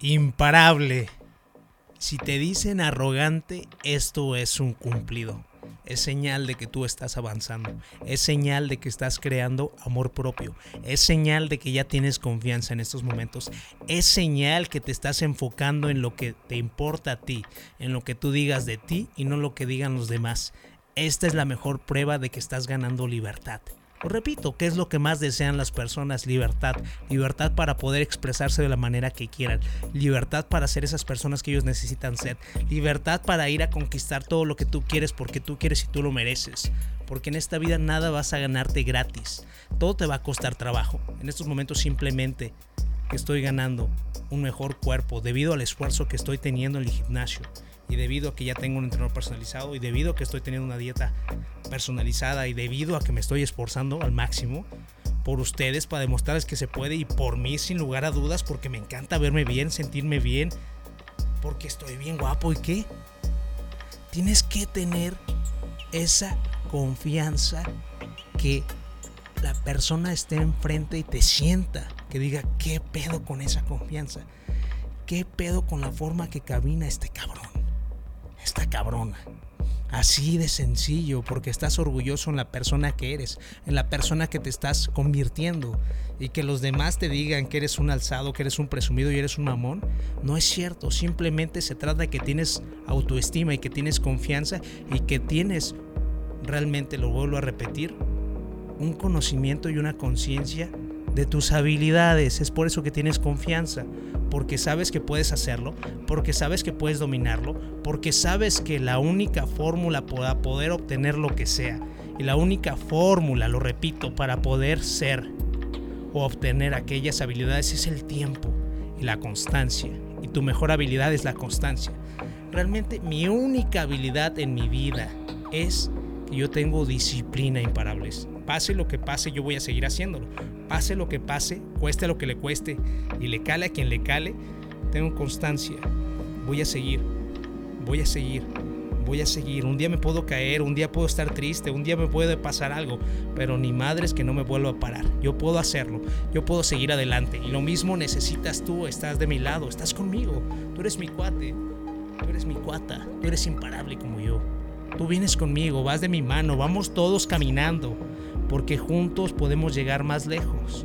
imparable. Si te dicen arrogante, esto es un cumplido. Es señal de que tú estás avanzando. Es señal de que estás creando amor propio. Es señal de que ya tienes confianza en estos momentos. Es señal que te estás enfocando en lo que te importa a ti, en lo que tú digas de ti y no lo que digan los demás. Esta es la mejor prueba de que estás ganando libertad. Lo repito, ¿qué es lo que más desean las personas? Libertad. Libertad para poder expresarse de la manera que quieran. Libertad para ser esas personas que ellos necesitan ser. Libertad para ir a conquistar todo lo que tú quieres porque tú quieres y tú lo mereces. Porque en esta vida nada vas a ganarte gratis. Todo te va a costar trabajo. En estos momentos simplemente estoy ganando un mejor cuerpo debido al esfuerzo que estoy teniendo en el gimnasio y debido a que ya tengo un entrenador personalizado y debido a que estoy teniendo una dieta personalizada y debido a que me estoy esforzando al máximo por ustedes para demostrarles que se puede y por mí sin lugar a dudas porque me encanta verme bien, sentirme bien, porque estoy bien guapo y qué. Tienes que tener esa confianza que la persona esté enfrente y te sienta, que diga, ¿qué pedo con esa confianza? ¿Qué pedo con la forma que camina este cabrón? Esta cabrona. Así de sencillo, porque estás orgulloso en la persona que eres, en la persona que te estás convirtiendo. Y que los demás te digan que eres un alzado, que eres un presumido y eres un mamón, no es cierto. Simplemente se trata de que tienes autoestima y que tienes confianza y que tienes, realmente lo vuelvo a repetir, un conocimiento y una conciencia de tus habilidades. Es por eso que tienes confianza, porque sabes que puedes hacerlo, porque sabes que puedes dominarlo, porque sabes que la única fórmula para poder obtener lo que sea, y la única fórmula, lo repito, para poder ser o obtener aquellas habilidades es el tiempo y la constancia. Y tu mejor habilidad es la constancia. Realmente mi única habilidad en mi vida es que yo tengo disciplina imparables. Pase lo que pase, yo voy a seguir haciéndolo pase lo que pase, cueste lo que le cueste y le cale a quien le cale, tengo constancia. Voy a seguir, voy a seguir, voy a seguir. Un día me puedo caer, un día puedo estar triste, un día me puede pasar algo, pero ni madres que no me vuelva a parar. Yo puedo hacerlo, yo puedo seguir adelante. Y lo mismo necesitas tú, estás de mi lado, estás conmigo. Tú eres mi cuate, tú eres mi cuata, tú eres imparable como yo. Tú vienes conmigo, vas de mi mano, vamos todos caminando porque juntos podemos llegar más lejos.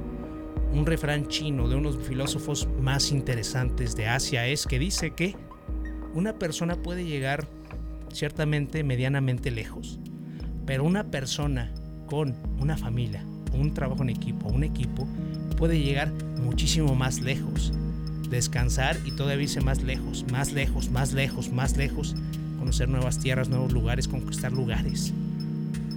Un refrán chino de unos filósofos más interesantes de Asia es que dice que una persona puede llegar ciertamente medianamente lejos, pero una persona con una familia, un trabajo en equipo, un equipo, puede llegar muchísimo más lejos. Descansar y todavía irse más lejos, más lejos, más lejos, más lejos, conocer nuevas tierras, nuevos lugares, conquistar lugares.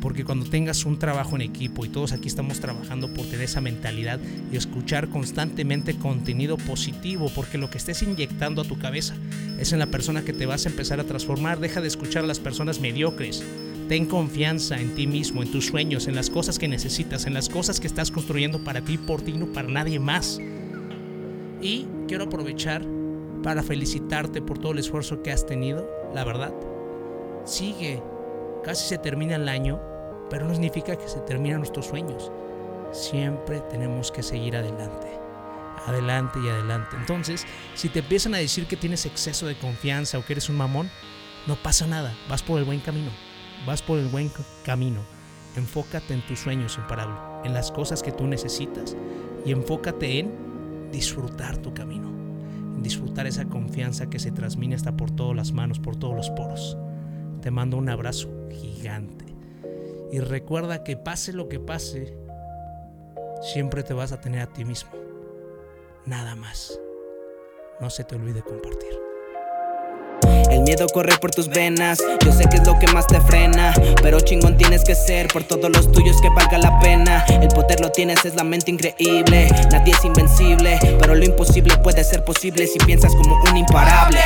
Porque cuando tengas un trabajo en equipo y todos aquí estamos trabajando por tener esa mentalidad y escuchar constantemente contenido positivo, porque lo que estés inyectando a tu cabeza es en la persona que te vas a empezar a transformar. Deja de escuchar a las personas mediocres. Ten confianza en ti mismo, en tus sueños, en las cosas que necesitas, en las cosas que estás construyendo para ti, por ti, no para nadie más. Y quiero aprovechar para felicitarte por todo el esfuerzo que has tenido, la verdad. Sigue Casi se termina el año, pero no significa que se terminan nuestros sueños. Siempre tenemos que seguir adelante. Adelante y adelante. Entonces, si te empiezan a decir que tienes exceso de confianza o que eres un mamón, no pasa nada. Vas por el buen camino. Vas por el buen camino. Enfócate en tus sueños imparable, en las cosas que tú necesitas y enfócate en disfrutar tu camino, en disfrutar esa confianza que se transmite hasta por todas las manos, por todos los poros. Te mando un abrazo gigante. Y recuerda que pase lo que pase, siempre te vas a tener a ti mismo. Nada más. No se te olvide compartir. El miedo corre por tus venas, yo sé que es lo que más te frena, pero chingón tienes que ser por todos los tuyos que valga la pena. El poder lo tienes, es la mente increíble, nadie es invencible, pero lo imposible puede ser posible si piensas como un imparable.